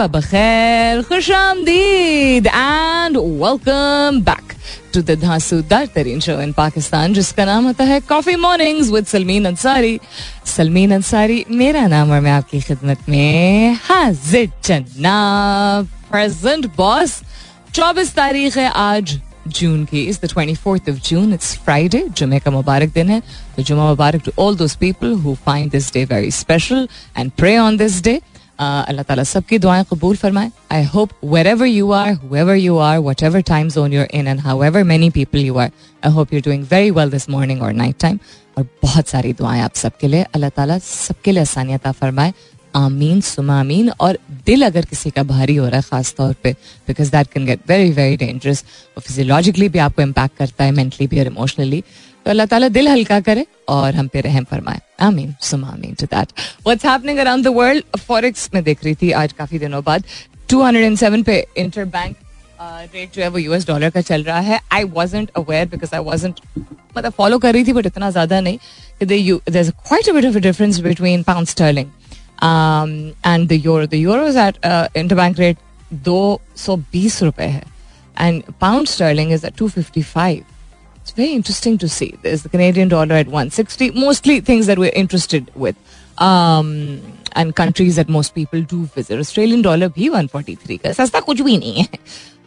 सुबह बखैर खुश आमदीद and welcome back to the धांसूदार तरीन शो इन पाकिस्तान जिसका नाम होता है coffee mornings with Salmeen Ansari Salmeen Ansari मेरा नाम और मैं आपकी खिदमत में हाजिर जनाब प्रेजेंट बॉस चौबीस तारीख है आज जून की। Is the twenty fourth of June it's Friday जुमे का मुबारक दिन है। तो जुमा मुबारक to all those people who find this day very special and pray on this day अल्लाह ताला सबकी दुआएँ कबूल फरमाए I hope wherever you are whoever you are whatever time zone you're in and however many people you are I hope you doing very well this morning और night time और बहुत सारी दुआएँ आप सबके लिए अल्लाह ताला सबके लिए आसानियत फरमाए आमीन, सुमा आमीन, और दिल अगर किसी का भारी हो रहा है खास तौर पे because that can get very very dangerous और फिजियोलॉजिकली भी आपको इम्पैक्ट करता है मेंटली भी और इमोशनली तो अल्लाह ताला दिल हल्का करे और हम पे रहम फरमाए। आमीन, सुमा आमीन to that what's happening around the world forex में देख रही थी आज काफ़ी दिनों बाद। 207 पे इंटर बैंक रेट जो है वो यूएस डॉलर का चल रहा है। I wasn't aware because I wasn't मतलब फॉलो कर रही थी बट इतना ज़्यादा नहीं कि there is quite a bit of a difference between pound sterling And the euro the euro is at interbank rate दो सौ बीस रुपए है and pound sterling is at two fifty five It's very interesting to see. There's the Canadian dollar at 160. Mostly things that we're interested with. Um, and countries that most people do visit. Australian dollar भी 143 का सस्ता कुछ भी नहीं है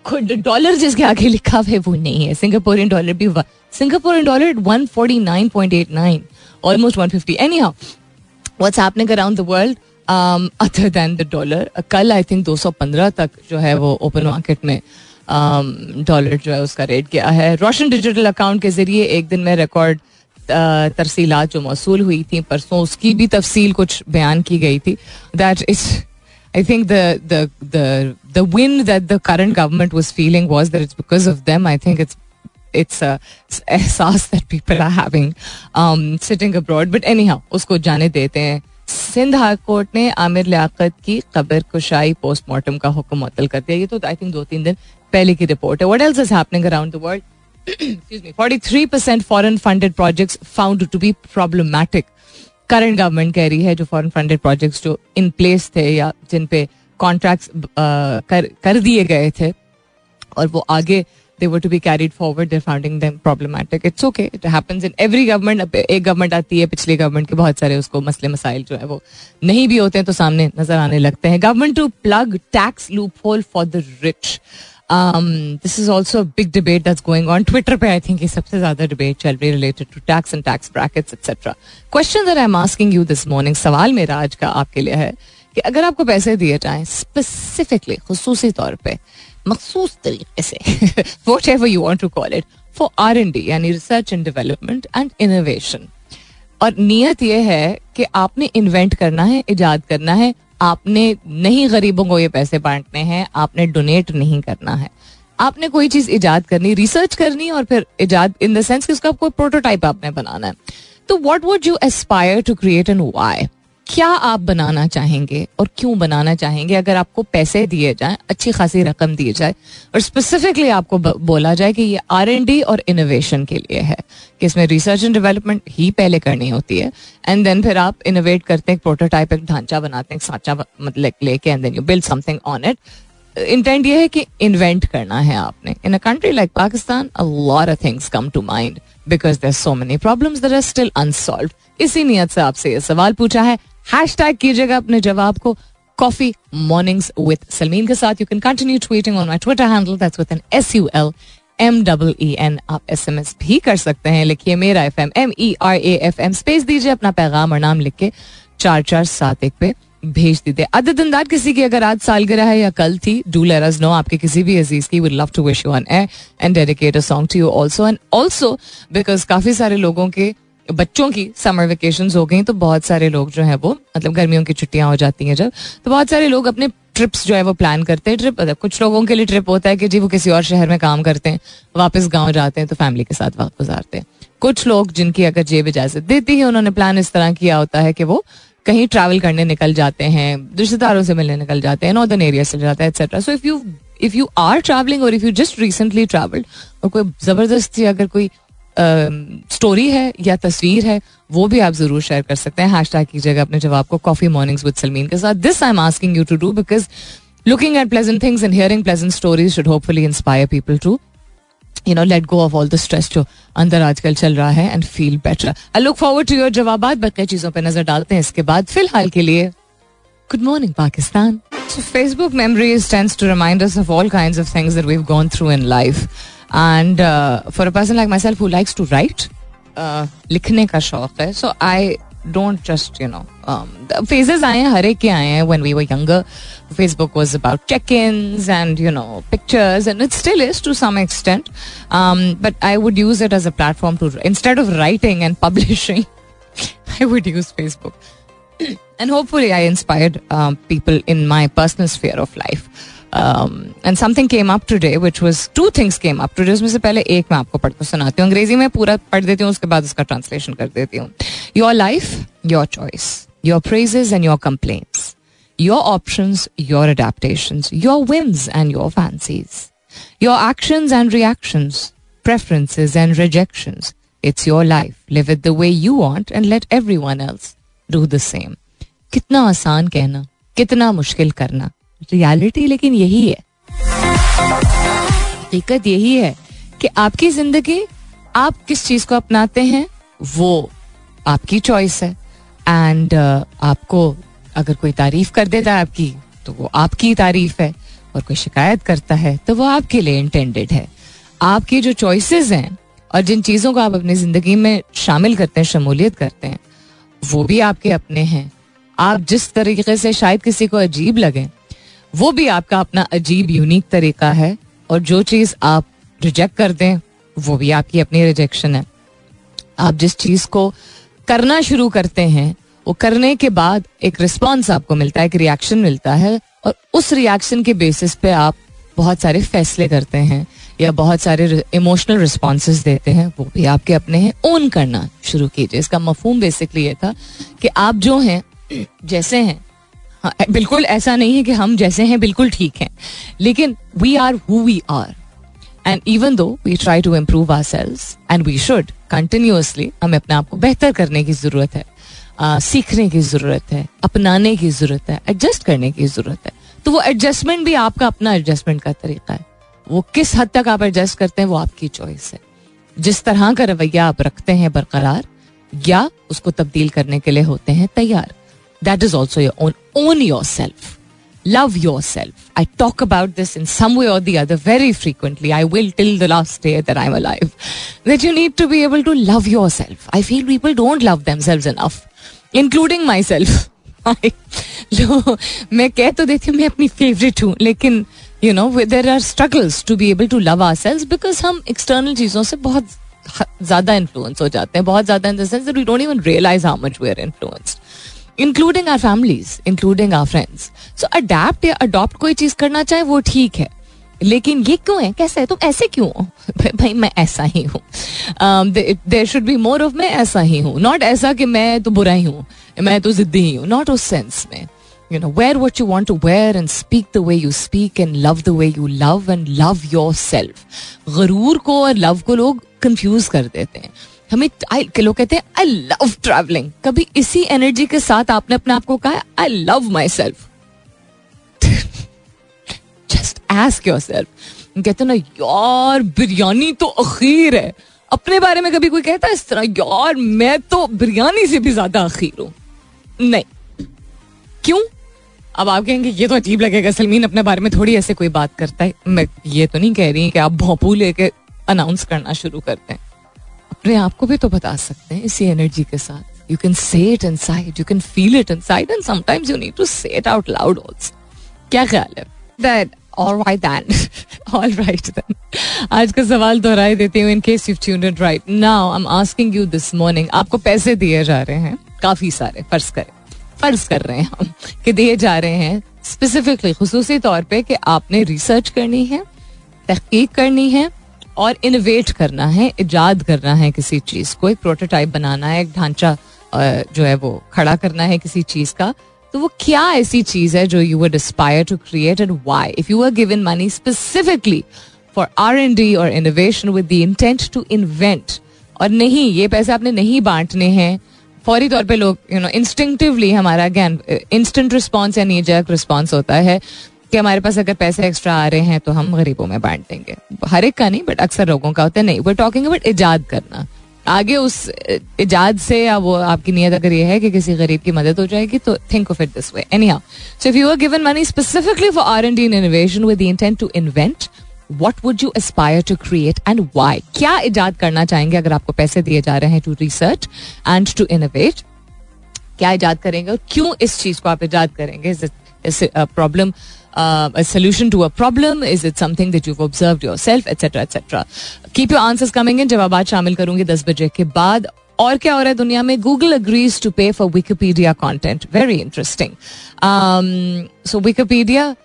खुद dollar जिसके आगे लिखा है वो नहीं है सिंगापुरियन डॉलर भी Singaporean dollar at 149.89 almost 150 anyhow what's happening around the world? Um, other than the dollar. कल आई थिंक 215 तक जो है वो ओपन मार्केट में डॉलर जो है उसका रेट गया है। रोशन डिजिटल अकाउंट के ज़रिए एक दिन में रिकॉर्ड तरसीलात जो मौसू हुई थी परसों उसकी भी तफसील कुछ बयान की गई थी। That is I think the win that the current government was feeling was that it's because of them I think it's it's a एहसास that people are having um, sitting abroad. But anyhow उसको जाने देते हैं Sindh high court ने आमिर लियाकत की कब्र कुशाई postmortem का हुक्म मुतल कर दिया ये तो आई थिंक दो तीन दिन पहले की रिपोर्ट है what else is happening around the world excuse me. 43% foreign funded projects found to be problematic. Current government कह रही है जो फॉरेन फंडेड प्रोजेक्ट्स जो इन प्लेस थे या जिन पे कॉन्ट्रैक्ट्स कर, कर दिए गए थे और वो आगे they were to be carried forward, they're finding them problematic. It's okay. It happens in every government. एक गवर्नमेंट आती है, पिछली गवर्नमेंट के बहुत सारे उसको मसले मसाइल जो है वो नहीं भी होते हैं तो सामने नज़र आने लगते हैं। Government to plug tax loophole for the rich this is also big debate that's going on Twitter पे आई थिंक ये सबसे ज़्यादा डिबेट चल रही है related to tax and tax brackets etcetera question that I am asking you this morning सवाल मेरा आज का आपके लिए है कि अगर आपको पैसे दिए जाएँ स्पेसिफिकली खसूसी तौर पे मखसूस तरीके से whatever you want to call it for R n D यानी research and development and innovation और नियत यह है कि आपने इन्वेंट करना है इजाद करना है, आपने नहीं गरीबों को ये पैसे बांटने हैं, आपने डोनेट नहीं करना है। आपने कोई चीज़ इजाद करनी रिसर्च करनी और फिर इजाद इन द सेंस कि उसका कोई प्रोटोटाइप आपने बनाना है। तो what would you aspire to create and why क्या आप बनाना चाहेंगे और क्यों बनाना चाहेंगे? अगर आपको पैसे दिए जाएँ, अच्छी खासी रकम दी जाए, और स्पेसिफिकली आपको बोला जाए कि ये आर एंड डी और इनोवेशन के लिए है, कि इसमें रिसर्च एंड डेवलपमेंट ही पहले करनी होती है एंड देन फिर आप इनोवेट करते हैं प्रोटोटाइप एक ढांचा बनाते हैं सांचा मतलब लेके and then you build something on it intent ये है कि इन्वेंट करना है आपने. In a country like Pakistan a lot of things come to mind because there so many problems are still unsolved इसी नियत से आपसे ये सवाल पूछा है हैश टैग कीजिएगा अपने जवाब को कॉफ़ी मॉर्निंग्स विद सलमीन के साथ. You can continue tweeting on my Twitter handle that's with N S U L M double E N आप एस एम एस भी कर सकते हैं. लिखिए मेरा F M M E R A F M space दीजिए अपना पैगाम और नाम लिख के चार चार सात एक पे भेज दीजिए. अदर दिन किसी की अगर आज सालगिरह है या कल थी डू लेट अस नो आपके किसी भी अज़ीज़ की would love to wish you on air and dedicate a song to you also and also because काफ़ी सारे लोगों के बच्चों की समर वेकेशन हो गई तो बहुत सारे लोग जो है वो मतलब गर्मियों की छुट्टियाँ हो जाती हैं जब तो बहुत सारे लोग अपने ट्रिप्स जो है वो प्लान करते हैं। ट्रिप मतलब कुछ लोगों के लिए ट्रिप होता है कि जी वो किसी और शहर में काम करते हैं, वापस गाँव जाते हैं तो फैमिली के साथ वक्त गुजारते हैं। कुछ लोग जिनकी अगर जेब इजाज़त देती है, उन्होंने प्लान इस तरह किया होता है कि वो कहीं ट्रैवल करने निकल जाते हैं, रिश्तेदारों से मिलने निकल जाते हैं नॉर्दर्न एरिया से जाते हैं etcetera so if you if you are travelling और if you just recently travelled और कोई ज़बरदस्ती अगर कोई स्टोरी है या तस्वीर है, वो भी आप ज़रूर शेयर कर सकते हैं। हैश टैग कीजिएगा अपने जवाब को कॉफ़ी मॉर्निंग्स विद सलमीन के साथ। This I am asking you to do because looking at pleasant things and hearing pleasant stories should hopefully inspire people to you know let go of all the stress जो अंदर आजकल चल रहा है and feel better I look forward to your जवाब बकई चीज़ों पर नज़र डालते हैं इसके बाद। फ़िलहाल के लिए good morning Pakistan. Facebook Facebook memories tends to remind us of all kinds of things that we've gone through in life. And uh, for a person like myself who likes to write, uh, लिखने का शौक है so I don't just you know um, phases आए हैं हर एक के आए हैं when we were younger Facebook was about check-ins and you know pictures and it still is to some extent um, but I would use it as a platform to instead of writing and publishing I would use Facebook and hopefully I inspired um, people in my personal sphere of and something came up today which was two things came up today उसमें से पहले एक मैं आपको पढ़ सुनाती हूँ। अंग्रेज़ी में पूरा पढ़ देती हूँ, उसके बाद उसका ट्रांसलेशन कर देती हूँ। Your life your choice your praises and your complaints your option your adaptation your whims and your fancies your action and reaction preferences and rejection it's your life live it the way you want and let everyone else do the same कितना आसान कहना, कितना मुश्किल करना। Reality लेकिन यही है। हकीकत यही है कि आपकी ज़िंदगी आप किस चीज़ को अपनाते हैं वो आपकी चॉइस है। एंड uh, आपको अगर कोई तारीफ़ कर देता है आपकी तो वो आपकी तारीफ़ है। और कोई शिकायत करता है तो वो आपके लिए इंटेंडेड है। आपकी जो चॉइसेस हैं और जिन चीज़ों को आप अपनी ज़िंदगी में शामिल करते हैं शमूलियत करते हैं वो भी आपके अपने हैं। आप जिस तरीके से शायद किसी को अजीब लगे वो भी आपका अपना अजीब यूनिक तरीका है और जो चीज़ आप रिजेक्ट कर दें वो भी आपकी अपनी रिजेक्शन है। आप जिस चीज़ को करना शुरू करते हैं वो करने के बाद एक रिस्पॉन्स आपको मिलता है एक रिएक्शन मिलता है और उस रिएक्शन के बेसिस पे आप बहुत सारे फैसले करते हैं या बहुत सारे इमोशनल रिस्पॉन्सेज देते हैं वो भी आपके अपने हैं। ओन करना शुरू कीजिए। इसका मफहूम बेसिकली ये था कि आप जो हैं जैसे हाँ, बिल्कुल ऐसा नहीं है कि हम जैसे हैं बिल्कुल ठीक हैं। लेकिन we are who we are and even though we try to improve ourselves and we should continuously हमें अपने आप को बेहतर करने की ज़रूरत है आ, सीखने की ज़रूरत है अपनाने की ज़रूरत है एडजस्ट करने की ज़रूरत है। तो वो एडजस्टमेंट भी आपका अपना एडजस्टमेंट का तरीका है। वो किस हद तक आप एडजस्ट करते हैं वो आपकी चॉइस है। जिस तरह का रवैया आप रखते हैं बरकरार या उसको तब्दील करने के लिए होते हैं तैयार। That is also your own own yourself love yourself. I talk about this in some way or the other very frequently. I will till the last day that I'm alive. That you need to be able to love yourself. I feel people don't love themselves enough, including myself. जो मैं कह तो देती हूँ मैं अपनी favourite हूँ लेकिन you know there are struggles to be able to love ourselves because हम एक्सटर्नल चीज़ों से बहुत ज्यादा इन्फ्लुएंस हो जाते हैं बहुत ज्यादा in the sense that we don't even realise how much we are influenced including our families including our friends so adapt या अडॉप्ट कोई चीज़ करना चाहे, वो ठीक है। लेकिन ये क्यों है? कैसे है? तुम ऐसे क्यों हो? भाई मैं ऐसा ही हूँ। There should be more of मैं ऐसा ही हूँ। नॉट ऐसा कि मैं तो बुरा ही हूँ मैं तो जिद्दी ही हूँ। नॉट उस सेंस में। You know, wear what you want to wear and speak the way you speak and love the way you love and love yourself. गरूर को और लव को लोग कंफ्यूज कर देते हैं। हमें लोग कहते हैं आई लव ट्रैवलिंग कभी इसी एनर्जी के साथ आपने अपने आप को कहा I love myself just ask yourself कहते ना, यार, बिरयानी तो अखीर है. अपने बारे में कभी कोई कहता है इस तरह, यार, मैं तो बिरयानी से भी ज़्यादा अखीर हूँ. नहीं। क्यों? अब आप कहेंगे, ये तो अजीब लगेगा, सलमीन अपने बारे में थोड़ी ऐसे कोई बात करता है। मैं ये तो नहीं कह रही कि आप भोंपू लेके अनाउंस करना शुरू करते हैं। अपने आप को भी तो बता सकते हैं इसी एनर्जी के साथ। You can say it inside you can feel it inside and sometimes you need to say it out loud also क्या ख्याल है? That All right then. All right then. आज का सवाल दोहराई देती हूँ in case you tuned it right now I am asking you this morning आपको पैसे दिए जा रहे हैं, काफ़ी सारे, फ़र्ज़ करें। फ़र्ज़ कर रहे हैं हम कि दिए जा रहे हैं स्पेसिफिकली खसूसी तौर पे कि आपने रिसर्च करनी है, तहकीक करनी है और इनोवेट करना है इजाद करना है किसी चीज़ को, एक प्रोटोटाइप बनाना है, एक ढांचा जो है वो खड़ा करना है किसी चीज़ का तो वो क्या ऐसी चीज़ है जो you would aspire to create and why if you are given money specifically for R and D और innovation with the intent to invent और नहीं, ये पैसे आपने नहीं बांटने हैं, फौरी तौर पे लोग यू नो इंस्टिंक्टिवली हमारा अगेन इंस्टेंट रिस्पॉन्स या नीजक रिस्पॉन्स होता है कि हमारे पास अगर पैसे एक्स्ट्रा आ रहे हैं तो हम गरीबों में बांट देंगे। हर एक का नहीं बट अक्सर लोगों का होता है। नहीं वो टॉकिंग अबाउट इजाद करना। आगे उस इजाद से या वो आपकी नीयत अगर ये है कि किसी गरीब की मदद हो जाएगी तो think of it this way anyhow so if you are given money specifically for R and D innovation with intent to invent what would you aspire to create and why क्या इजाद करना चाहेंगे अगर आपको पैसे दिए जा रहे हैं to research and to innovate क्या इजाद करेंगे और क्यों इस चीज़ को आप इजाद करेंगे? Problem solution to a problem is it something that you observe yourself etcetera etcetera keep your answers coming in जवाब शामिल करूँगी दस बजे के बाद, और क्या हो रहा है दुनिया में? Google agrees to pay for Wikipedia content very interesting so Wikipedia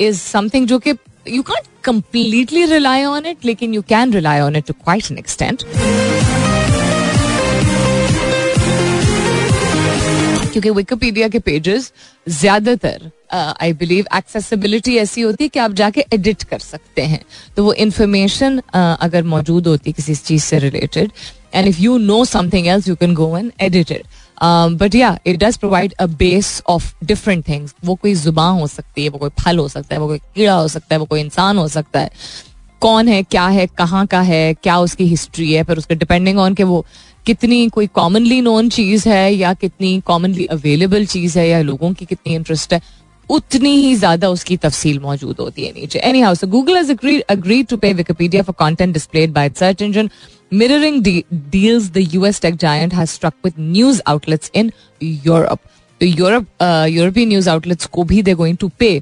is something जो कि you can't completely rely on it लेकिन you can rely on it to quite an extent क्योंकि विकिपीडिया के पेजेस ज़्यादातर आई बिलीव एक्सेसिबिलिटी ऐसी होती है कि आप जाके एडिट कर सकते हैं। तो वो इन्फॉर्मेशन अगर मौजूद होती है किसी चीज़ से related and if you know something else you can go and edit it but या it does provide a base of different things वो कोई ज़ुबान हो सकती है, वो कोई फल हो सकता है, वो कोई कीड़ा हो सकता है, वो कोई इंसान हो सकता है। कौन है, क्या है, कहाँ का है, क्या उसकी हिस्ट्री है, फिर उसके डिपेंडिंग ऑन के वो कितनी कोई कॉमनली नोन चीज़ है या कितनी कॉमनली अवेलेबल चीज़ है या लोगों की कितनी इंटरेस्ट है। उतनी ही ज़्यादा उसकी तफसील मौजूद होती है नीचे। Any house Google is agree agree to pay Wikipedia for content displayed by search engine mirroring deals the US tech giant has struck with news outlets in Europe तो यूरोप यूरोपियन न्यूज़ आउटलेट्स को भी they going to pay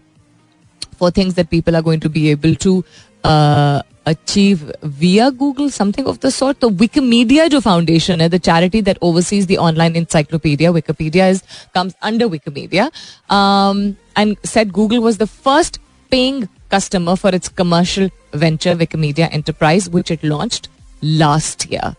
for things that people are going to be able to achieve via Google something of the sort तो Wikimedia जो foundation है the charity that oversees the online encyclopedia Wikipedia is comes under Wikimedia comes under Wikimedia, um, and said Google was the first paying customer for its commercial venture Wikimedia enterprise, which it launched last year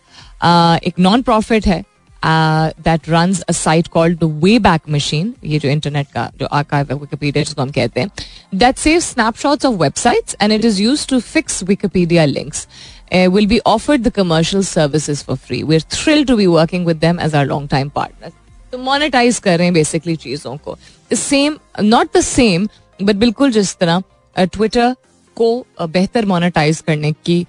एक non profit है that run a site called the wayback machine ये जो internet का जो archive है Wikipedia जिसको हम कहते हैं that save snapshots of websites and it is use to fix Wikipedia links will be offered the commercial services for free. We're thrilled to be working with them as our long time partners. तो monetise कर रहे हैं basically चीजों को Same not the same but बिल्कुल जिस तरह Twitter को बेहतर मोनेटाइज करने की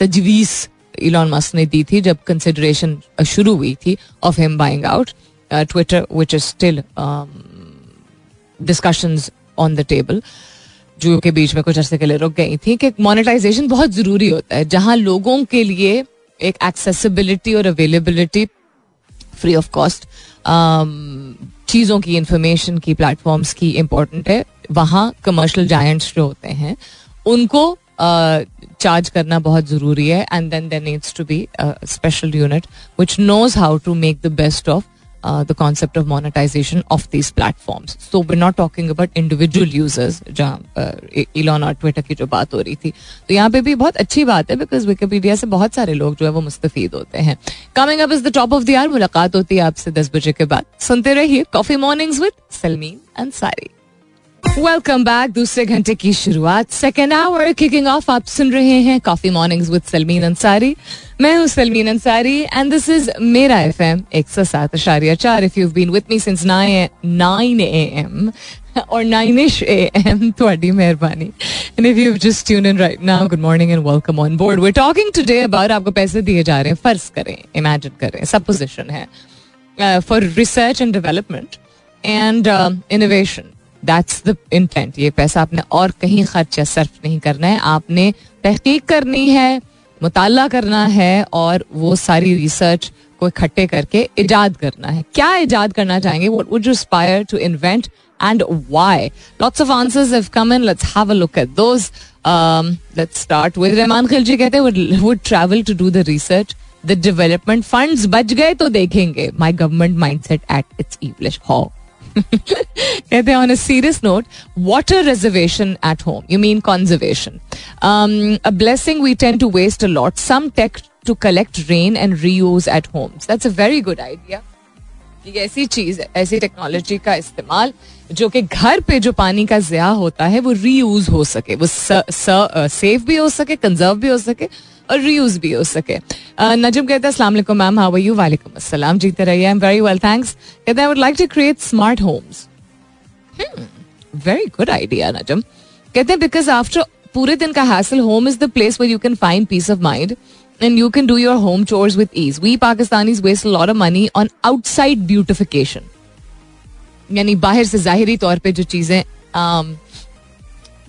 तजवीज़ इलॉन मस्क ने दी थी जब कंसिडरेशन शुरू हुई थी of him buying out Twitter which is still discussions on the table जो के बीच में कुछ अर्से के लिए रुक गई थी कि मोनेटाइजेशन बहुत ज़रूरी होता है, जहाँ लोगों के लिए एक एक्सेसिबिलिटी और अवेलेबिलिटी फ्री ऑफ़ कॉस्ट चीज़ों की इंफॉर्मेशन की प्लेटफॉर्म्स की इम्पोर्टेंट है। वहाँ कमर्शियल जायंट्स जो होते हैं, उनको चार्ज करना बहुत ज़रूरी है। And then there needs to be special unit which knows how to make the best of the concept of monetization of these platforms so we not talking about individual users जहाँ Elon और Twitter की जो बात हो रही थी। तो यहाँ पे भी बहुत अच्छी बात है बिकॉज़ विकीपीडिया से बहुत सारे लोग जो है वो मुस्तफीद होते हैं। Coming up is the top of the hour मुलाकात होती है आपसे दस बजे के बाद। सुनते रहिए coffee mornings with Salmeen Ansari welcome back दूसरे घंटे की शुरुआत. सेकेंड आवर किकिंग ऑफ़ आप सुन रहे हैं coffee mornings with Salmeen Ansari मैं हूँ Salmeen Ansari and this is मेरा एफ़ एम एक सौ सात अशारिया चार. If you been with me since nine A M और नाइन इश ए एम थोड़ी मेहरबानी. And if you just tune in right now good morning and welcome on board we talking today about आपको पैसे दिए जा रहे हैं. फ़र्ज़ करें इमेजिन करें. सपोजिशन है. For research and development and innovation that's the intent ये पैसा आपने और कहीं खर्च या सर्फ नहीं करना है। आपने तहकीक करनी है, मुताला करना है और वो सारी रिसर्च को इकट्ठे करके इजाद करना है। क्या इजाद करना चाहेंगे? What would you to invent and why lots of answers have come in let's have a look at those let's start with Rahman Khilji कहते हैं would travel to do the research the development funds बच गए तो देखेंगे. My government mind set at its इवलिश how कहते हैं on a serious note water reservation at home you mean conservation a blessing we tend to waste a lot some take to collect rain and reuse at home that's a very good idea ऐसी चीज़ है ऐसी technology का इस्तेमाल जो कि घर पे जो पानी का ज़्या होता है, वो रीयूज हो सके। वो सेफ़ भी हो सके कंजर्व भी हो सके और रीयूज भी हो सके। नजम कहता है अस्सलाम मैम हाउ यू वालेकुम अस्सलाम, जीते रहिए। I am very well thanks कहते I would like to create smart homes very good idea Najam. कहते हैं बिकॉज़ आफ्टर पूरे दिन का हासिल home is the place where you can find peace of mind and you can do your home chores with ease we Pakistanis waste lot of money on outside beautification यानी बाहर से जाहिरी तौर पे जो चीज़ें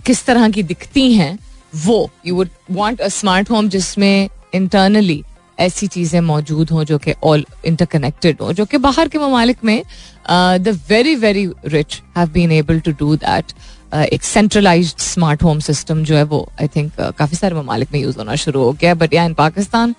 किस तरह की दिखती हैं, वो you would want a smart home जिसमें इंटरनली ऐसी चीज़ें मौजूद हों जो कि ऑल इंटरकनेक्टेड हो, जो कि बाहर के ममालिक में the very very rich have been able to do that एक सेंट्रलाइज स्मार्ट होम सिस्टम जो है वो आई थिंक uh, काफ़ी सारे ममालिक में यूज़ होना शुरू हो गया बट या in Pakistan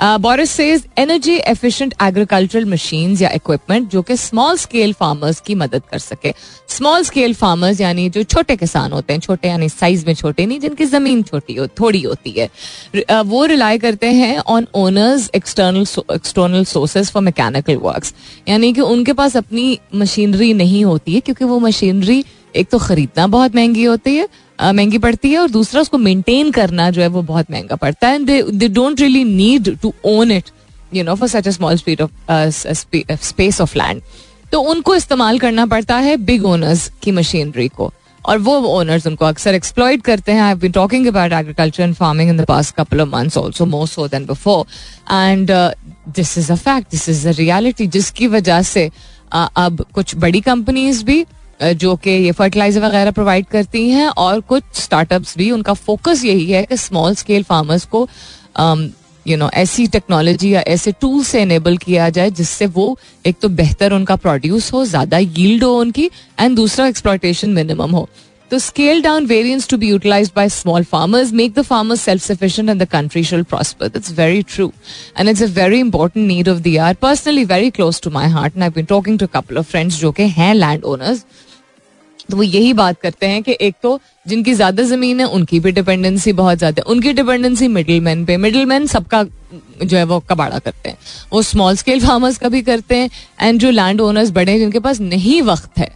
Boris says energy efficient agricultural machines या इक्विपमेंट जो कि स्मॉल स्केल फार्मर्स की मदद कर सके। स्मॉल स्केल फार्मर्स यानी जो छोटे किसान होते हैं छोटे यानी साइज़ में छोटे नहीं जिनकी ज़मीन छोटी हो थोड़ी होती है। Uh, वो रिलाई करते हैं on owners external external sources for mechanical works यानी कि उनके पास अपनी मशीनरी नहीं होती है क्योंकि वो मशीनरी एक तो खरीदना बहुत महँगी होती है महँगी पड़ती है और दूसरा उसको मेंटेन करना जो है वो बहुत महँगा पड़ता है। They don't really need to own it you know for such a small speed of space of land तो उनको इस्तेमाल करना पड़ता है बिग ओनर्स की मशीनरी को। और वो ओनर्स उनको अक्सर एक्सप्लॉइट करते हैं। I been talking about agriculture and farming in the past couple of months also more so than before and this is a fact this is a reality जिसकी वजह से uh, अब कुछ बड़ी कंपनीज़ भी जो कि ये फर्टिलाइज़र वगैरह प्रोवाइड करती हैं और कुछ स्टार्टअप्स भी, उनका फोकस यही है कि स्मॉल स्केल फार्मर्स को um, यू नो ऐसी टेक्नोलॉजी या ऐसे टूल से एनेबल किया जाए जिससे वो एक तो बेहतर उनका प्रोड्यूस हो, ज़्यादा यील्ड हो उनकी एंड दूसरा एक्सप्लॉटेशन मिनिमम हो। तो scale down variance to be utilize by small farmers make the farmers self sufficient and the country should prosper it's very true and it's a very important need of the hour personally very close to my heart and I been talking to couple of friends जो कि हैं land owners तो वो यही बात करते हैं कि एक तो जिनकी ज़्यादा ज़मीन है, उनकी भी डिपेंडेंसी बहुत ज़्यादा है। उनकी डिपेंडेंसी मिडिल मैन पे मिडिल मैन सबका, जो है वो कबाड़ा करते हैं। वो स्मॉल स्केल फार्मर्स का भी करते हैं। एंड जो लैंड ओनर्स बड़े हैं, जिनके पास नहीं वक्त है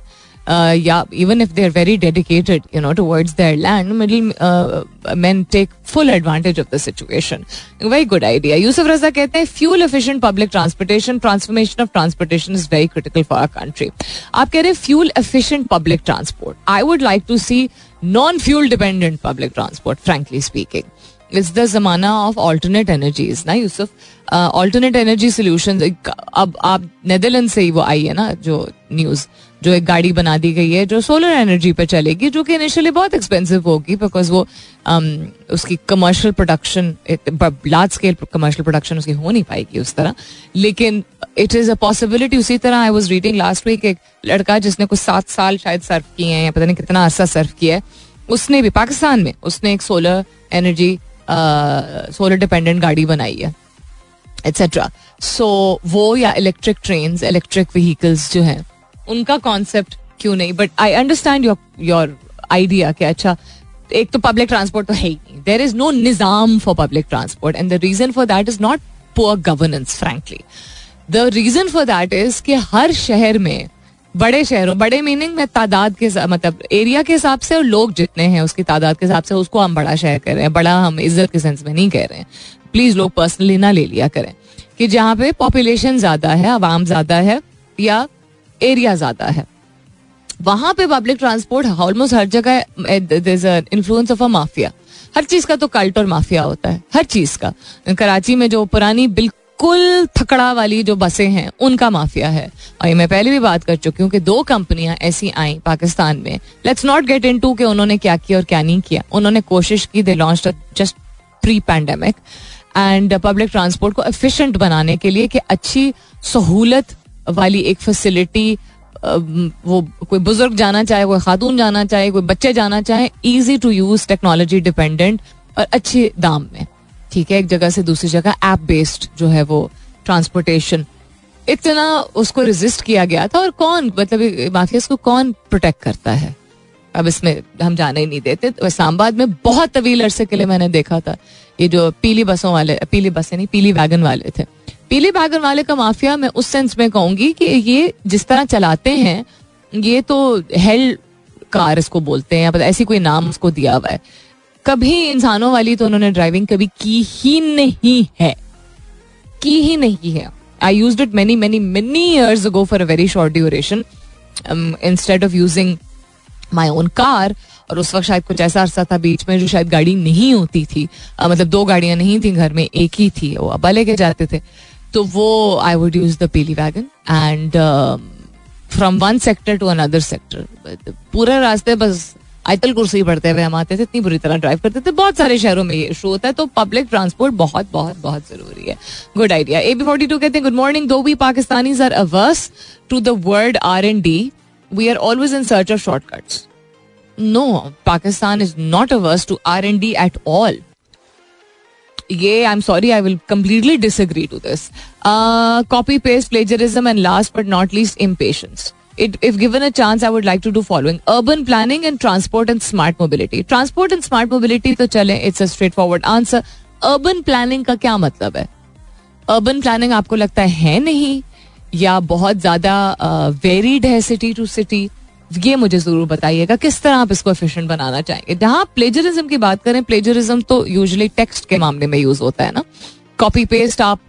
uh, yeah, even if they're very dedicated, you know, towards their land, middle uh, men take full advantage of the situation. Very good idea. Yusuf Raza कहते हैं fuel efficient public transportation, transformation of transportation is very critical for our country. आप कह रहे हैं fuel efficient public transport. I would like to see non-fuel dependent public transport, frankly speaking. It's the zamana of alternate energies ना Yusuf alternate energy solution अब आप Netherland से ही वो आई है ना जो न्यूज़ जो एक गाड़ी बना दी गई है जो सोलर एनर्जी पर चलेगी जो कि इनिशियली बहुत एक्सपेंसिव होगी बिकॉज़ वो um, उसकी commercial production large scale commercial production उसकी हो नहीं पाएगी उस तरह। लेकिन इट इज़ अ पॉसिबिलिटी उसी तरह I was reading last week एक लड़का जिसने कुछ सात साल शायद सर्व किए हैं या पता नहीं कितना अरसा सर्व किया है उसने भी पाकिस्तान में उसने एक सोलर एनर्जी सोलर डिपेंडेंट गाड़ी बनाई है एट्सेट्रा सो so, वो या इलेक्ट्रिक ट्रेन इलेक्ट्रिक व्हीकल्स जो हैं उनका कॉन्सेप्ट क्यों नहीं? But I understand your your idea कि अच्छा एक तो पब्लिक ट्रांसपोर्ट तो है ही नहीं। There is no Nizam for public transport and the reason for that is not poor governance frankly the reason for that is कि हर शहर में, बड़े शहरों, बड़े मीनिंग में तादाद के मतलब एरिया के हिसाब से और लोग जितने हैं उसकी तादाद के हिसाब से उसको हम बड़ा शहर कह रहे हैं, बड़ा हम इज़्ज़त के सेंस में नहीं कह रहे हैं। प्लीज़ लोग पर्सनली ना ले लिया करें कि जहाँ पे पॉपुलेशन ज़्यादा है, आवाम ज़्यादा है या एरिया ज़्यादा है। वहाँ पे पब्लिक ट्रांसपोर्ट ऑलमोस्ट हर जगह इन्फ्लुएंस ऑफ़ अ माफिया हर चीज़ का तो कल्ट और माफिया होता है, हर चीज़ का। कराची में जो पुरानी बिल्कुल थकड़ा वाली जो बसें हैं, उनका माफिया है। और ये मैं पहले भी बात कर चुकी हूँ कि दो कंपनियाँ ऐसी आई पाकिस्तान में। Let's not get into के उन्होंने क्या किया और क्या नहीं किया। उन्होंने कोशिश की they launch just pre pandemic and public transport को एफिशिएंट बनाने के लिए कि अच्छी सहूलत वाली एक फैसिलिटी वो कोई बुज़ुर्ग जाना चाहे, कोई खातून जाना चाहे, कोई बच्चे जाना चाहे easy to use technology dependent और अच्छे दाम में। ठीक है, एक जगह से दूसरी जगह ऐप बेस्ड जो है वो ट्रांसपोर्टेशन इतना उसको रेजिस्ट किया गया था और कौन मतलब माफिया को कौन प्रोटेक्ट करता है? अब इसमें हम जाने ही नहीं देते। तो इस्लामाबाद में बहुत तवील अरसे के लिए मैंने देखा था। ये जो पीली बसों वाले, पीली बसें नहीं, पीली वैगन वाले थे। पीली वैगन वाले का माफिया मैं उस सेंस में कहूँगी कि ये जिस तरह चलाते हैं ये तो हेल कार इसको बोलते हैं ऐसी कोई नाम उसको दिया हुआ है। कभी इंसानों वाली तो उन्होंने ड्राइविंग कभी की ही नहीं है। की ही नहीं है। I use it many many many years go for a very short duration instead of using my own car और उस वक्त शायद कुछ ऐसा अरसा था बीच में जो शायद गाड़ी नहीं होती थी। uh, मतलब दो गाड़ियाँ नहीं थी घर में एक ही थी वो अब्बा लेके जाते थे। तो वो आई वुड यूज़ द पीली wagon and from one sector to another sector पूरे रास्ते बस आयतल कुर्सी पढ़ते हुए हम आते थे, इतनी बुरी तरह ड्राइव करते थे। बहुत सारे शहरों में ये इशू होता है तो पब्लिक ट्रांसपोर्ट बहुत बहुत बहुत ज़रूरी है। Good idea A B forty two कहते हैं good morning though we Pakistani are ours to the word R and D we are always in search of shortcuts no Pakistan is not ours to R and D at all ये I am sorry I will completely disagree to this copy paste plagiarism and last but not least impatience it if given a chance I would like to do following urban planning and transport and smart mobility transport and smart mobility तो चले it's a straightforward answer urban planning का क्या मतलब है urban planning आपको लगता है नहीं? या बहुत ज़्यादा वेरीड uh, है सिटी टू सिटी ये मुझे ज़रूर बताइएगा किस तरह आप इसको एफिशिएंट बनाना चाहेंगे। जहाँ प्लेजरिज्म की बात करें प्लेजरिज्म तो यूजली टेक्स्ट के मामले में यूज़ होता है ना। कॉपी पेस्ट आप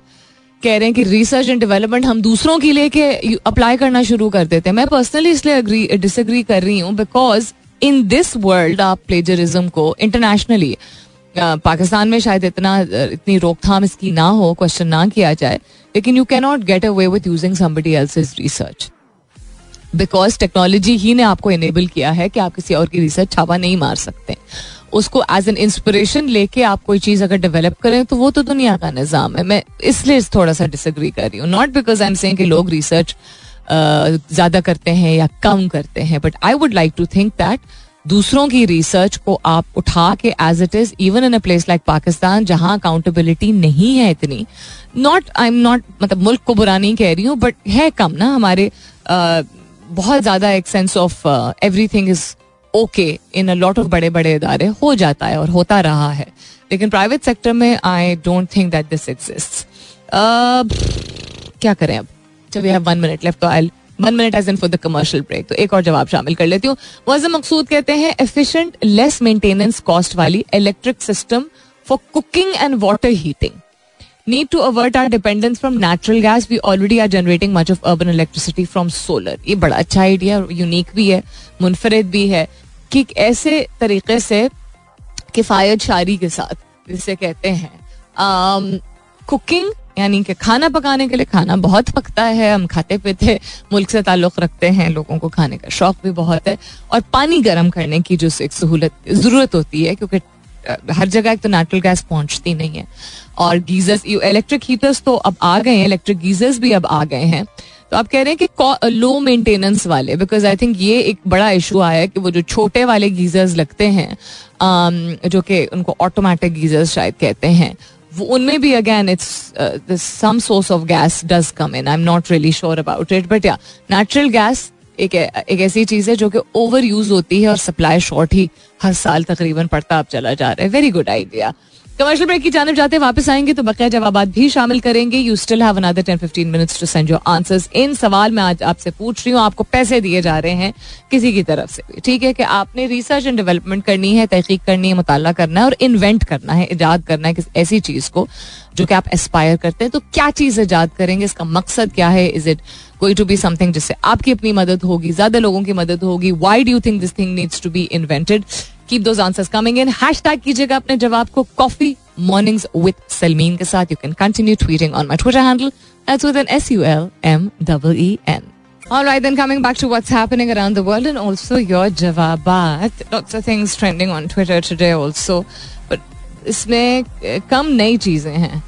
कह रहे हैं कि रिसर्च एंड डेवलपमेंट हम दूसरों की लेके अप्लाई करना शुरू कर देते हैं। मैं पर्सनली इसलिए अग्री कर रही हूँ बिकॉज़ इन दिस वर्ल्ड आप प्लेजरिज्म को इंटरनेशनली पाकिस्तान में शायद इतना, इतनी रोकथाम इसकी ना हो क्वेश्चन ना किया जाए, लेकिन you can not get away with using somebody else research because technology ही ने आपको इनेबल किया है कि आप किसी और की रिसर्च छापा नहीं मार सकते। उसको एज एन इंस्पिरेशन लेके आप कोई चीज़ अगर डेवलप करें तो वो तो दुनिया का निज़ाम है। मैं इसलिए थोड़ा सा डिसग्री कर रही हूँ। Not because I am saying कि लोग रिसर्च ज़्यादा करते हैं या कम करते हैं but I would like to think that दूसरों की रिसर्च को आप उठा के as it is even in a place like Pakistan जहाँ अकाउंटेबिलिटी नहीं है इतनी नॉट आई एम नॉट मतलब मुल्क को बुरा नहीं कह रही हूँ बट है कम ना हमारे बहुत ज़्यादा एक sense of everything is okay in a lot of बड़े बड़े इदारे, हो जाता है और होता रहा है। लेकिन प्राइवेट सेक्टर में I don't think that this exist क्या करें अब? जब we have one minute left I one minute as in for the commercial break तो एक और जवाब शामिल कर लेती हूँ। वजम मकसूद कहते हैं एफिशिएंट लेस मेंटेनेंस कॉस्ट वाली electric system for cooking and water heating need to avert our dependence from natural gas we already are generating much of urban electricity from solar ये बड़ा अच्छा आइडिया यूनिक भी है, मुनफरद भी है। कि ऐसे तरीके से किफ़ायत शारी के साथ, जिसे कहते हैं। कुकिंग यानी कि खाना पकाने के लिए खाना बहुत पकता है, हम खाते पीते मुल्क से ताल्लुक रखते हैं, लोगों को खाने का शौक भी बहुत है। और पानी गर्म करने की जो एक सहूलत, ज़रूरत होती है, क्योंकि हर जगह एक तो नेचुरल गैस पहुँचती नहीं है। और गीजर्स इलेक्ट्रिक हीटर्स तो अब आ गए हैं इलेक्ट्रिक गीजर्स भी अब आ गए हैं। तो आप कह रहे हैं कि लो मेंटेनेंस वाले बिकॉज़ आई थिंक ये एक बड़ा इशू आया है कि वो जो छोटे वाले गीजर्स लगते हैं um, जो कि उनको ऑटोमेटिक गीजर्स शायद कहते हैं उनमें भी again it's some source of gas does come in I am not really sure about it but या नेचुरल गैस एक एक ऐसी चीज़ है जो कि ओवर यूज़ होती है और सप्लाई शॉर्ट ही हर साल तकरीबन पड़ता आप चला जा रहा है। Very good idea commercial break की जानब जाते वापस आएँगे तो बकाया जवाब भी शामिल करेंगे। You still have another ten fifteen minutes to send your answers in सवाल मैं आज आपसे पूछ रही हूँ, आपको पैसे दिए जा रहे हैं किसी की तरफ़ से ठीक है कि आपने रिसर्च एंड डेवलपमेंट करनी है, तहकीक करनी है, मुताला करना है और इन्वेंट करना है, ईजाद करना है किसी ऐसी चीज़ को जो कि आप एस्पायर करते हैं। तो क्या चीज़ ईजाद करेंगे? इसका मकसद क्या है? Is it going to be something जिससे आपकी अपनी मदद होगी, ज़्यादा लोगों की मदद होगी? Why do think this thing needs to be invented keep those answers coming in hashtag कीजिएगा अपने जवाब को कॉफ़ी मॉर्निंग्स विद सलमीन के साथ you can continue tweeting on my Twitter handle that's with N S U L M double E N All right, then coming back to what's happening around the world and also your jawabat. Lots of things trending on Twitter today also. But इसमें कम नई चीज़ें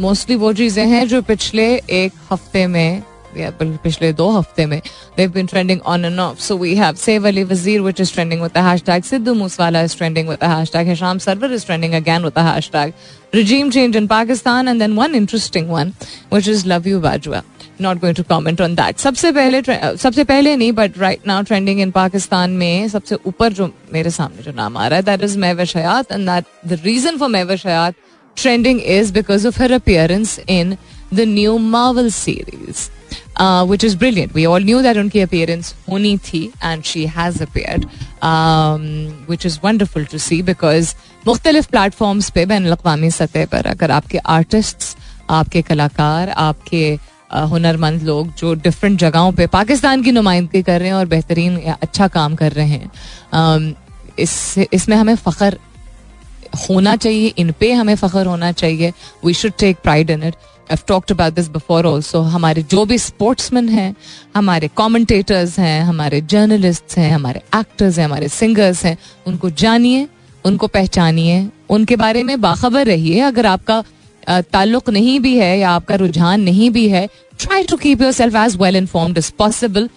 mostly uh, वो चीज़ें हैं जो पिछले एक हफ़्ते में पिछले दो हफ़्ते में they've been trending on and off. So we have Saif Ali Wazir, which is trending with the hashtag. Sidhu Moosewala is trending with the hashtag. Hisham Sarwar is trending again with the hashtag. Regime change in Pakistan, and then one interesting one, which is Love You Bajwa. Not going to comment on that. सबसे पहले सबसे पहले नहीं but right now trending in Pakistan में सबसे ऊपर जो मेरे सामने जो नाम आ रहा है that is Mahwish Hayat and that the reason for Mahwish Hayat trending is because of her appearance in the new Marvel series. Uh, which is brilliant. We all knew that उनकी appearance होनी थी she has appeared, um, which is wonderful to see because मुख्तलिफ़ platforms पे ban अवी सतह पर अगर आपके आर्टिस्ट आपके कलाकार आपके हुनरमंद लोग जो डिफरेंट जगहों पे पाकिस्तान की नुमाइंदगी कर रहे हैं और बेहतरीन अच्छा काम कर रहे हैं um, इस इसमें हमें फ़ख्र होना चाहिए इन पे हमें फ़ख्र होना चाहिए we should take pride in it I've talked about this before also. हमारे जो भी स्पोर्ट्समैन हैं, हमारे कॉमेंटेटर्स हैं, हमारे जर्नलिस्ट हैं, हमारे एक्टर्स हैं, हमारे सिंगर्स हैं, उनको जानिए, उनको पहचानिए, उनके बारे में बाखबर रहिए। अगर आपका ताल्लुक नहीं भी है या आपका रुझान नहीं भी है try to keep yourself as well informed as possible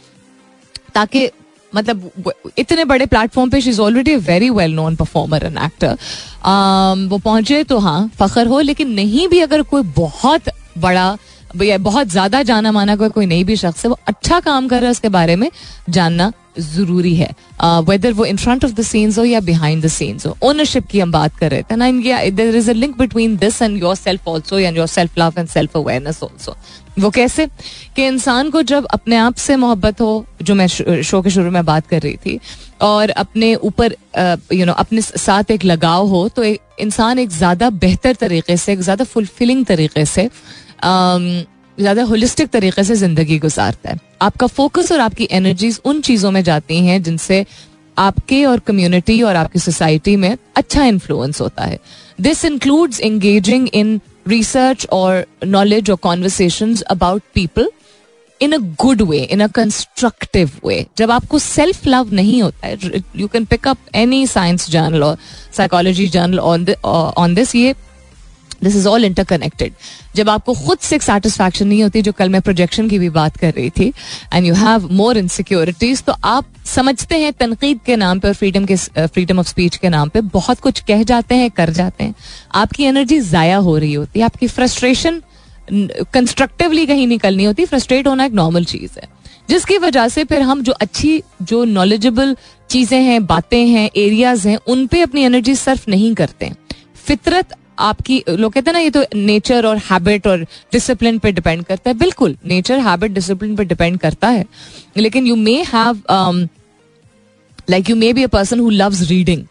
ताकि मतलब इतने बड़े प्लेटफॉर्म पे she is already very well known performer and actor वो पहुँचे तो हाँ फखर हो, लेकिन नहीं भी अगर कोई बहुत बड़ा, या बहुत ज़्यादा जाना माना कोई कोई नहीं भी शख्स है, वो अच्छा काम कर रहा है उसके बारे में जानना ज़रूरी है। वेदर वो in front of the scenes हो या बिहाइंड द सीन्स हो। ओनरशिप की हम बात कर रहे थे ना there is link between this and yourself also and your self love and self awareness also वो कैसे? कि इंसान को जब अपने आप से मोहब्बत हो, जो मैं शो के शुरू में बात कर रही थी, और अपने ऊपर यू नो अपने साथ एक लगाव हो तो इंसान एक ज़्यादा बेहतर तरीके से, एक ज़्यादा फुलफिलिंग तरीके से ज़्यादा होलिस्टिक तरीके से ज़िंदगी गुजारता है। आपका फोकस और आपकी एनर्जीज उन चीज़ों में जाती हैं जिनसे आपके और कम्युनिटी और आपकी सोसाइटी में अच्छा इन्फ्लुएंस होता है। This includes engaging in research और नॉलेज और conversation about people in a good way in a constructive way जब आपको सेल्फ लव नहीं होता है you can pick up any science journal और साइकोलॉजी जर्नल ऑन दिस ये दिस इज़ ऑल इंटरकनेक्टेड जब आपको खुद से सेटिस्फैक्शन नहीं होती, जो कल मैं प्रोजेक्शन की भी बात कर रही थी and you have more insecurities तो आप समझते हैं तनकीद के नाम पे और फ्रीडम के फ्रीडम ऑफ़ स्पीच के नाम पे बहुत कुछ कह जाते हैं, कर जाते हैं। आपकी एनर्जी ज़ाया हो रही होती है, आपकी फ्रस्ट्रेशन कंस्ट्रक्टिवली कहीं निकलनी होती फ्रस्ट्रेट होना एक नॉर्मल चीज़ है। जिसकी वजह से फिर हम जो अच्छी, जो नॉलेजेबल चीज़ें हैं, बातें हैं एरियाज़ हैं, उन पे अपनी एनर्जी सर्फ नहीं करते। फितरत आपकी, लोग कहते हैं ना, ये तो नेचर और हैबिट और डिसिप्लिन पे डिपेंड करता है। बिल्कुल नेचर हैबिट डिसिप्लिन पे डिपेंड करता है। लेकिन you may have like you may be a person who loves reading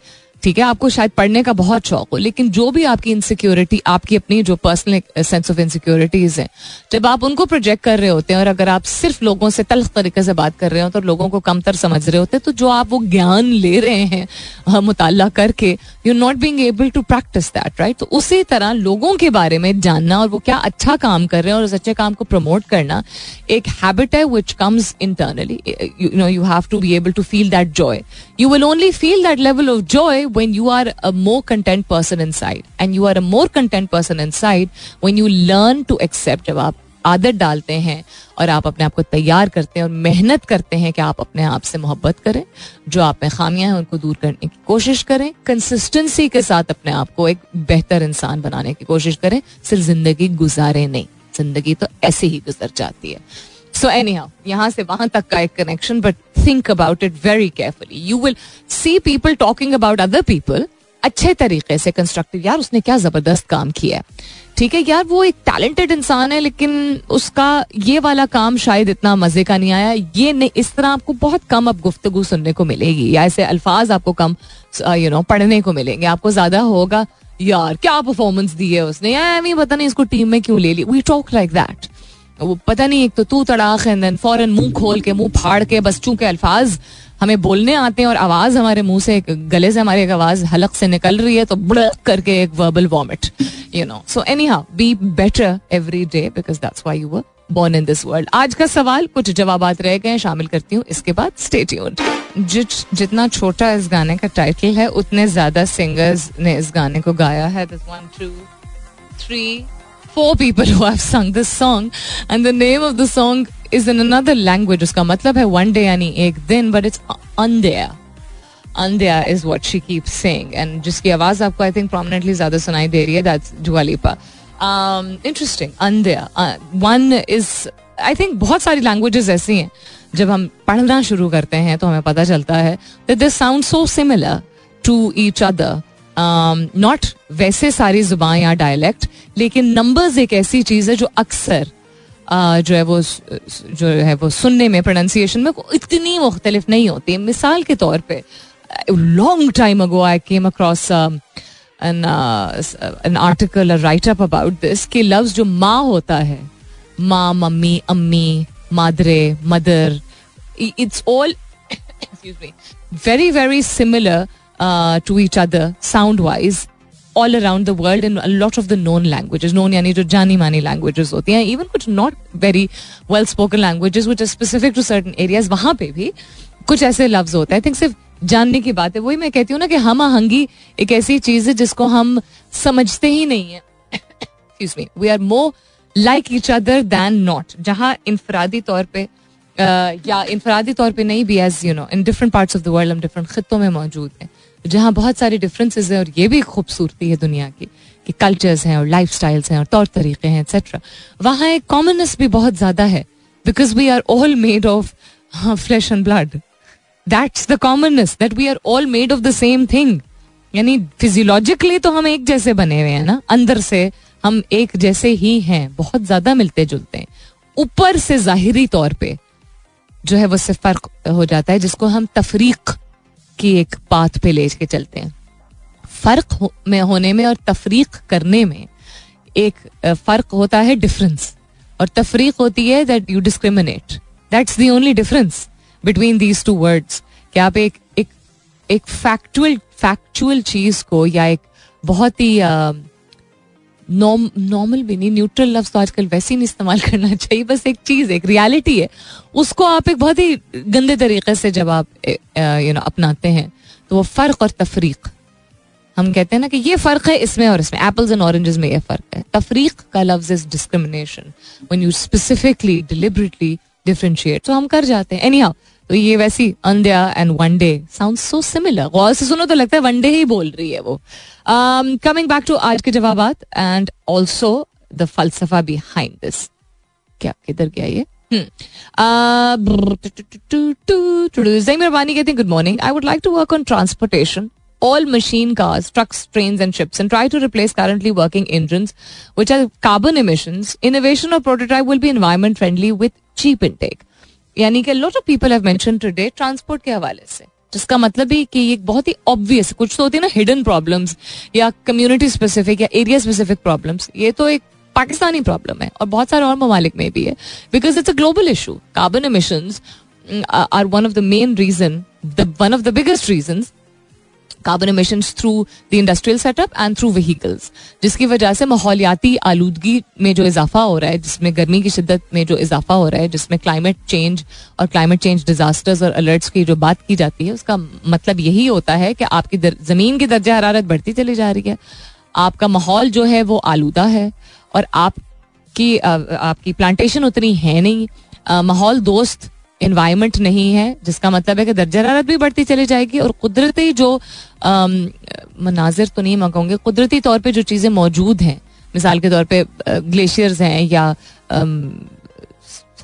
ठीक है, आपको शायद पढ़ने का बहुत शौक हो, लेकिन जो भी आपकी इनसिक्योरिटी आपकी अपनी जो पर्सनल सेंस ऑफ़ इनसिक्योरिटीज है, जब आप उनको प्रोजेक्ट कर रहे होते हैं और अगर आप सिर्फ़ लोगों से तल्ख तरीके से बात कर रहे हो तो लोगों को कमतर समझ रहे होते हैं तो जो आप वो ज्ञान ले रहे हैं मुताला करके you not being able to practice that right तो उसी तरह लोगों के बारे में जानना और वो क्या अच्छा काम कर रहे हैं और उस अच्छे काम को प्रमोट करना, एक हैबिट है which comes internally you know you have to be able to feel that joy you will only feel that level of joy when you are a more content person inside, and you are a more content person inside, when you learn to accept, जब आप आदत डालते हैं, और आप अपने आप को तैयार करते हैं, और मेहनत करते हैं कि आप अपने आप से मोहब्बत करें, जो आप में खामियाँ हैं, उनको दूर करने की कोशिश करें कंसिस्टेंसी के साथ अपने आप को एक बेहतर इंसान बनाने की कोशिश करें, सिर्फ़ ज़िंदगी गुजारे नहीं, ज़िंदगी तो ऐसे ही गुजर जाती है। सो एनी हाउ यहाँ से वहाँ तक का एक connection but think about it very carefully you will see people talking about other people अच्छे तरीके से कंस्ट्रक्टिव यार, उसने क्या ज़बरदस्त काम किया है? ठीक है, यार, वो एक टैलेंटेड इंसान है, लेकिन उसका ये वाला काम शायद इतना मज़े का नहीं आया। ये नहीं, इस तरह आपको बहुत कम अब गुफ्तगु सुनने को मिलेगी, या ऐसे अल्फाज आपको कम यू नो पढ़ने को मिलेंगे। आपको ज़्यादा होगा, यार, क्या परफॉर्मेंस दी है उसने? यार पता नहीं इसको टीम में क्यों ले ली? वी टॉक लाइक दैट वो पता नहीं, एक तो तू तड़ाक है फ़ौरन मुँह खोल के, मुँह फाड़ के, बस चूँकि अल्फाज हमें बोलने आते हैं और आवाज़ हमारे मुँह से गले से हमारी एक आवाज़ हलक से निकल रही है तो बड़ करके एक verbal vomit you know so anyhow be better every day because that's why you were born in this world आज का सवाल, कुछ जवाब रह गए शामिल करती हूँ, इसके बाद स्टेट्यून जित, जितना छोटा इस गाने का टाइटल है, उतने ज़्यादा सिंगर्स ने इस गाने को गाया है. One two three have sung this song, and the name of the song is in another language उसका मतलब है वन डे यानी एक दिन बट इट्स अंधेया अंधेया is what she keep saying and जिसकी आवाज़ आपको आई थिंक प्रोमिनेंटली ज़्यादा सुनाई दे रही है दैट्स जुआलीपा इंटरेस्टिंग अंधेया वन इज़ आई थिंक बहुत सारी लैंग्वेजेस ऐसी हैं जब हम पढ़ना शुरू करते हैं तो हमें पता चलता है this sound so similar to each other not वैसे सारी ज़ुबान या डायलेक्ट लेकिन नंबर्स एक ऐसी चीज़ है जो अक्सर uh, जो है वो जो है वो सुनने में प्रोनाउंसिएशन में इतनी मुख्तलिफ़ नहीं होती। मिसाल के तौर पे long time ago I came across an article write up about this कि लफ्ज जो माँ होता है माँ मम्मी अम्मी मादरे mother it's all very very similar to each other sound wise all around the world in lot of the known languages known यानी जो जानी मानी लैंग्वेजेस होती हैं इवन कुछ not very well spoken languages which specific to certain areas वहाँ पे भी कुछ ऐसे लफ्ज होते हैं। आई थिंक सिर्फ़ जानने की बात है। वही मैं कहती हूँ ना कि हम आहंगी एक ऐसी चीज़ है जिसको हम समझते ही नहीं है। We are more like each other than not जहाँ इनफरादी तौर पर या इनफरादी तौर पर नहीं भी as you know in different parts of the world हम डिफरेंट खत्ों में मौजूद हैं। जहाँ बहुत सारी डिफरेंसेस हैं और ये भी खूबसूरती है दुनिया की कि कल्चर्स हैं और लाइफ हैं और तौर तरीके हैं एक्सेट्रा वहाँ एक कॉमननेस भी बहुत ज़्यादा है because we are all made of flesh and blood that's the commonness that we are all made of the same thing यानी फिजियोलॉजिकली तो हम एक जैसे बने हुए हैं ना, अंदर से हम एक जैसे ही हैं, बहुत ज़्यादा मिलते जुलते हैं। ऊपर से जाहिरी तौर पे जो है वो सिर्फ़ फ़र्क हो जाता है, जिसको हम तफरीक की एक पाथ पे ले के चलते हैं। फ़र्क हो, में होने में और तफरीक करने में एक फ़र्क होता है डिफरेंस और तफरीक होती है that you discriminate that's the only difference between these two words कि आप एक एक एक फैक्चुअल फैक्चुअल चीज़ को या एक बहुत ही नॉर्मल भी नहीं न्यूट्रल लफ्ज तो आजकल वैसे ही नहीं इस्तेमाल करना चाहिए, बस एक चीज़, एक रियलिटी है। उसको आप एक बहुत ही गंदे तरीके से जब आप यू नो अपनाते हैं तो वो फ़र्क और तफरीक। हम कहते हैं ना कि ये फ़र्क है इसमें और इसमें एप्पल्स एंड ऑरेंजेस में ये फ़र्क है। तफरीक का लफ्ज is discrimination when you specifically deliberately differentiate तो हम कर जाते हैं। एनी हाउ तो ये वैसी अंध्या and one day sound so similar गौर से सुनो तो लगता है वन डे ही बोल रही है वो कमिंग बैक टू आज के जवाब एंड ऑल्सो द फलसफा बिहाइंड दिस क्या किधर गया ये कहते हैं good morning I would like to work on transportation all machine cars, trucks, trains, and ships and try to replace currently working engines which are carbon emissions. Innovation or prototype will be environment friendly with cheap intake. यानी कि lot of people have mention today transport के हवाले से, जिसका मतलब है कि एक बहुत ही ऑब्वियस कुछ तो होती है ना हिडन प्रॉब्लम्स या कम्युनिटी स्पेसिफिक या एरिया स्पेसिफिक प्रॉब्लम्स ये तो एक पाकिस्तानी प्रॉब्लम है, और बहुत सारे और ममालिक में भी है because it's a global issue carbon emissions are one of the main reason one of the biggest reason carbon emission through the industrial setup and through vehicles जिसकी वजह से माहौलियाती आलूदगी में जो इजाफा हो रहा है, जिसमें गर्मी की शिद्दत में जो इजाफा हो रहा है, जिसमें क्लाइमेट चेंज और क्लाइमेट चेंज डिजास्टर्स और अलर्ट्स की जो बात की जाती है, उसका मतलब यही होता है कि आपकी ज़मीन की दर्जा हरारत बढ़ती चली जा रही है। आपका माहौल जो है वो आलूदा है और आपकी आपकी प्लांटेशन उतनी है नहीं। माहौल दोस्त इन्वायरमेंट नहीं है, जिसका मतलब है कि दर्जा हरारत भी बढ़ती चली जाएगी और कुदरती जो मनाजिर तो नहीं मैं कुदरती तौर पे जो चीज़ें मौजूद हैं, मिसाल के तौर पे ग्लेशियर्स हैं या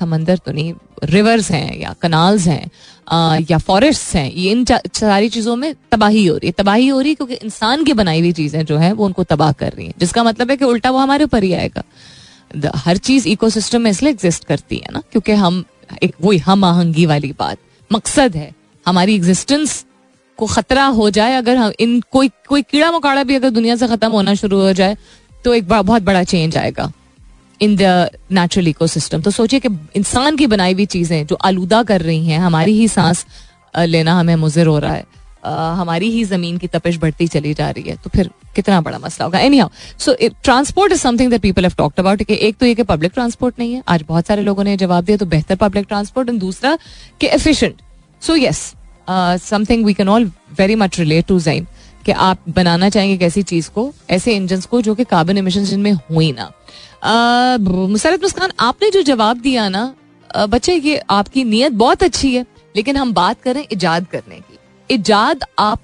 समंदर तो नहीं रिवर्स हैं या कनाल्स हैं या फॉरेस्ट हैं, ये इन सारी चीज़ों में तबाही हो रही है। तबाही हो रही है क्योंकि इंसान की बनाई हुई चीज़ें जो है, वो उनको तबाह कर रही हैं, जिसका मतलब है कि उल्टा वो हमारे ऊपर ही आएगा। हर चीज़ इकोसिस्टम में इसलिए एग्जिस्ट करती है ना, क्योंकि हम एक वही हम आहंगी वाली बात। मकसद है हमारी एग्जिस्टेंस को खतरा हो जाए, अगर हम इन कोई कोई कीड़ा मकोड़ा भी अगर दुनिया से खत्म होना शुरू हो जाए तो एक बहुत बड़ा चेंज आएगा इन द नेचुरल इको तो सोचिए कि इंसान की बनाई हुई चीज़ें जो आलूदा कर रही हैं, हमारी ही सांस लेना हमें मुजर हो रहा है। हमारी ही ज़मीन की तपिश बढ़ती चली जा रही है तो फिर कितना बड़ा मसला होगा? Anyhow so transport is something that people have talked about कि एक तो ये कि पब्लिक ट्रांसपोर्ट नहीं है, आज बहुत सारे लोगों ने जवाब दिया तो बेहतर पब्लिक ट्रांसपोर्ट एंड दूसरा कि efficient so yes something we can all very much relate to जाइन कि आप बनाना चाहेंगे एक ऐसी चीज़ को, ऐसे इंजन को जो कि कार्बन इमिशन जिनमें हुई ना। मुसरत मुस्कान, आपने जो जवाब दिया ना बच्चे ये आपकी नीयत बहुत अच्छी है, लेकिन हम बात करें इजाद करने की। इजाद आप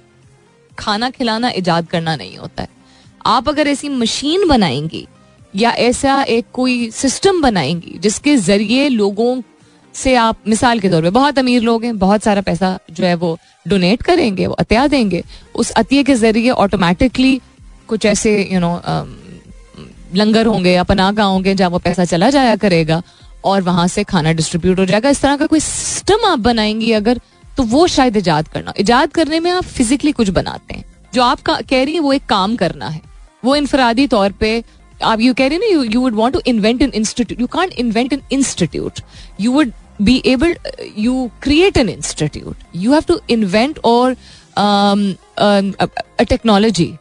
खाना खिलाना इजाद करना नहीं होता है। आप अगर ऐसी मशीन बनाएँगी या ऐसा एक कोई सिस्टम बनाएँगी जिसके ज़रिए लोगों से आप, मिसाल के तौर पे बहुत अमीर लोग हैं, बहुत सारा पैसा जो है वो डोनेट करेंगे, वो अतिया देंगे, उस अतिये के ज़रिए ऑटोमेटिकली कुछ ऐसे यू नो लंगर होंगे या पनागा होंगे जहाँ वो पैसा चला जाया करेगा और वहाँ से खाना डिस्ट्रीब्यूट हो जाएगा। इस तरह का कोई सिस्टम आप बनाएँगी अगर तो वो शायद ईजाद करना। ईजाद करने में आप फिजिकली कुछ बनाते हैं। जो आप कह रही है, वो एक काम करना है। वो इनफरादी तौर पर आप यू कह रही ना you you would want to invent an institute you can't invent an institute you would be able you create an institute you have to invent और अ टेक्नोलॉजी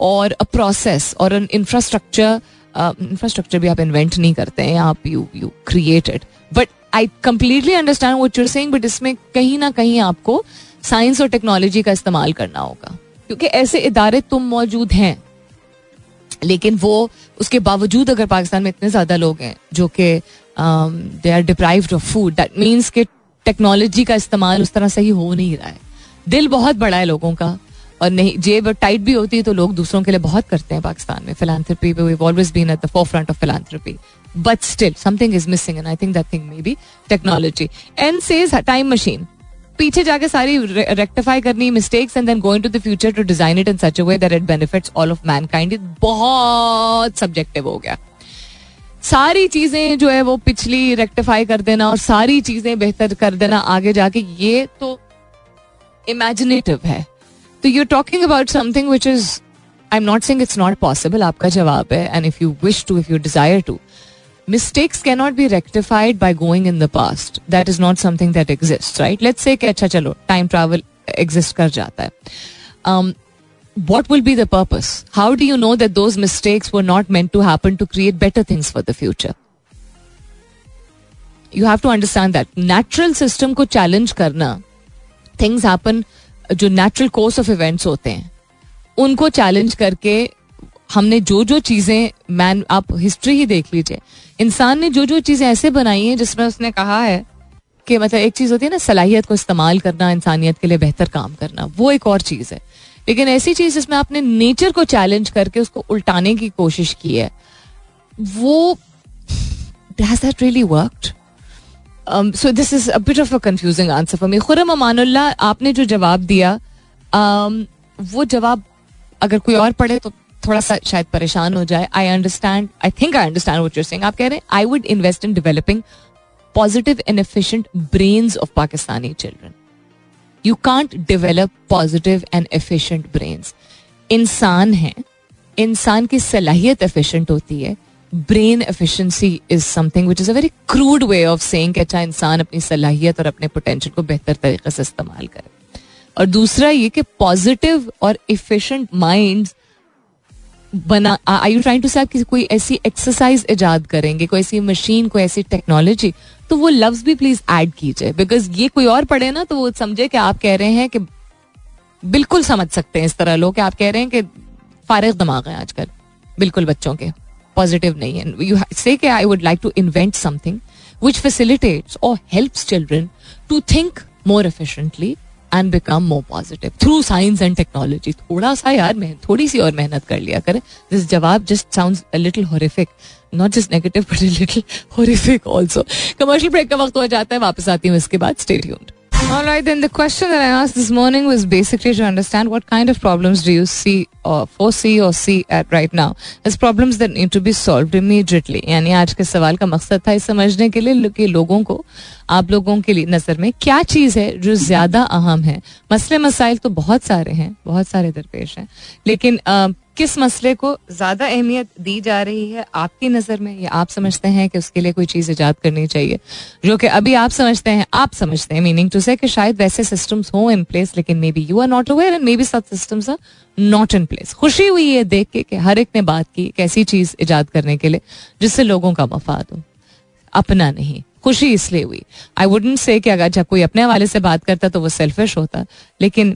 और अ प्रोसेस और एन इंफ्रास्ट्रक्चर इंफ्रास्ट्रक्चर भी आप invent नहीं करते हैं, आप you you created but I completely understand what you're saying but इसमें कहीं ना कहीं आपको साइंस और टेक्नोलॉजी का इस्तेमाल करना होगा। क्योंकि ऐसे इदारे तुम मौजूद हैं, लेकिन वो उसके बावजूद अगर पाकिस्तान में इतने ज़्यादा लोग हैं, जो कि they are deprived of food that means के टेक्नोलॉजी का इस्तेमाल उस तरह सही हो नहीं रहा है। दिल बहुत बड़ा है लोगों का, और नहीं, जेब टाइट भी होती है तो लोग दूसरों के लिए बहुत करते हैं पाकिस्तान में। Philanthropy we always been at the forefront of philanthropy but still something is missing and I think that thing may be technology and says time machine पीछे जाके सारी रेक्टिफाई करनी mistakes and then going to the future to design it in such a way that it benefits all of mankind बहुत subjective हो गया. सारी चीज़ें जो है वो पिछली रेक्टिफाई कर देना और सारी चीज़ें बेहतर कर देना आगे जाके, ये तो इमेजिनेटिव है. तो you talking about something which is I am not saying it's not possible आपका जवाब है and if you wish to if you desire to mistakes cannot be rectified by going in the past. That is not something that exists, right? Let's say कि अच्छा चलो time travel exist कर जाता है. Um, what will be the purpose? How do you know that those mistakes were not meant to happen to create better things for the future? You have to understand that natural system को challenge करना things happen जो natural course of events होते हैं उनको challenge करके हमने जो जो चीज़ें मैन आप हिस्ट्री ही देख लीजिए इंसान ने जो जो चीज़ें ऐसे बनाई हैं जिसमें उसने कहा है कि मतलब एक चीज़ होती है ना सलाहियत को इस्तेमाल करना इंसानियत के लिए बेहतर काम करना वो एक और चीज़ है। लेकिन ऐसी चीज़ जिसमें आपने नेचर को चैलेंज करके उसको उल्टाने की कोशिश की है वो has that really worked so this is a bit of a confusing answer for me Khurram Amanullah आपने जो जवाब दिया um, वो जवाब अगर कोई और पढ़े तो थोड़ा सा शायद परेशान हो जाए. I understand I think I understand what you're saying आप कह रहे हैं I would invest in developing positive and efficient brains of Pakistani children you can't develop positive and efficient brains इंसान है, इंसान की सलाहियत एफिशिएंट होती है. Brain efficiency is something which is a very crude way of saying कि अच्छा इंसान अपनी सलाहियत और अपने पोटेंशियल को बेहतर तरीके से इस्तेमाल करे. और दूसरा ये कि पॉजिटिव और इफिशिएंट माइंड्स बना I you trying to say आप कोई ऐसी एक्सरसाइज इजाद करेंगे, कोई ऐसी मशीन कोई ऐसी टेक्नोलॉजी तो वो लफ्ज भी प्लीज़ ऐड कीजिए बिकॉज़ ये कोई और पढ़े ना तो वो समझे कि आप कह रहे हैं कि बिल्कुल समझ सकते हैं इस तरह लोग आप कह रहे हैं कि फारिग दिमाग है आजकल, बिल्कुल बच्चों के पॉजिटिव नहीं है। You say I would like to invent something which facilitates और helps children to think more efficiently and become more positive through science and technology थोड़ा सा यार मैं थोड़ी सी और मेहनत कर लिया करें दिस जवाब just sound little horrific not just negative but little horrific also commercial break का वक्त हो जाता है वापस आती हूँ इसके बाद state All right, then the question that I asked this morning was basically to understand what kind of problems do you see or foresee or see at right now as problems that need to be solved immediately. यानी आज के सवाल का मकसद था इस समझने के लिए कि लोगों को आप लोगों के लिए नज़र में क्या चीज़ है जो ज़्यादा अहम है? मसले मसाइल तो बहुत सारे हैं बहुत सारे दरपेश हैं लेकिन आ, किस मसले को ज़्यादा अहमियत दी जा रही है आपकी नज़र में? या आप समझते हैं कि उसके लिए कोई चीज़ ईजाद करनी चाहिए? जो कि अभी आप समझते हैं आप समझते हैं मीनिंग टू से कि शायद वैसे सिस्टम्स हो इन प्लेस लेकिन maybe you are not aware and maybe such systems are not in place खुशी हुई है देख के कि हर एक ने बात की एक ऐसी चीज़ ईजाद करने के लिए जिससे लोगों का मफाद हो अपना नहीं। खुशी इसलिए हुई। आई वुडेंट से कि अगर जब कोई अपने हवाले से बात करता तो वो सेल्फिश होता। लेकिन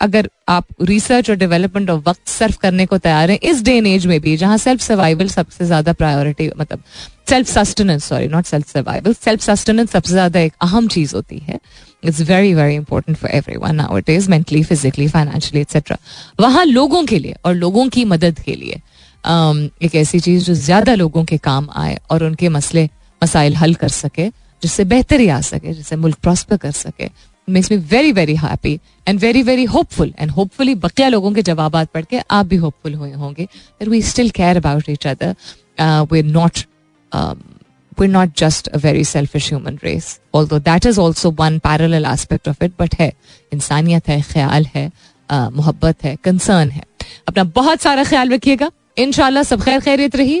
अगर आप रिसर्च और डेवलपमेंट और वक्त सर्व करने को तैयार हैं इस डे एंड एज में भी जहाँ सेल्फ सर्वाइवल सबसे ज़्यादा प्रायोरिटी मतलब self sustenance sorry not self survival self sustenance सबसे ज़्यादा एक अहम चीज़ होती है। It's very very important for everyone it is mentally physically financially etcetera वहाँ लोगों के लिए और लोगों की मदद के लिए um, एक ऐसी चीज़ जो ज़्यादा लोगों के काम आए और उनके मसले मसाइल हल कर सके, जिससे बेहतरी आ सके, जिससे मुल्क प्रॉस्पर कर सके। Makes me very very happy and very very hopeful and hopefully बकिया लोगों के जवाब पढ़ के आप भी होपफुल हुए होंगे that we still care about each other we not we're not just a very selfish human race, although that is also one parallel aspect of it, but है, इंसानियत है, ख्याल है मोहब्बत है कंसर्न है। अपना बहुत सारा ख्याल रखिएगा। इनशाला सब खैर खैरियत रही।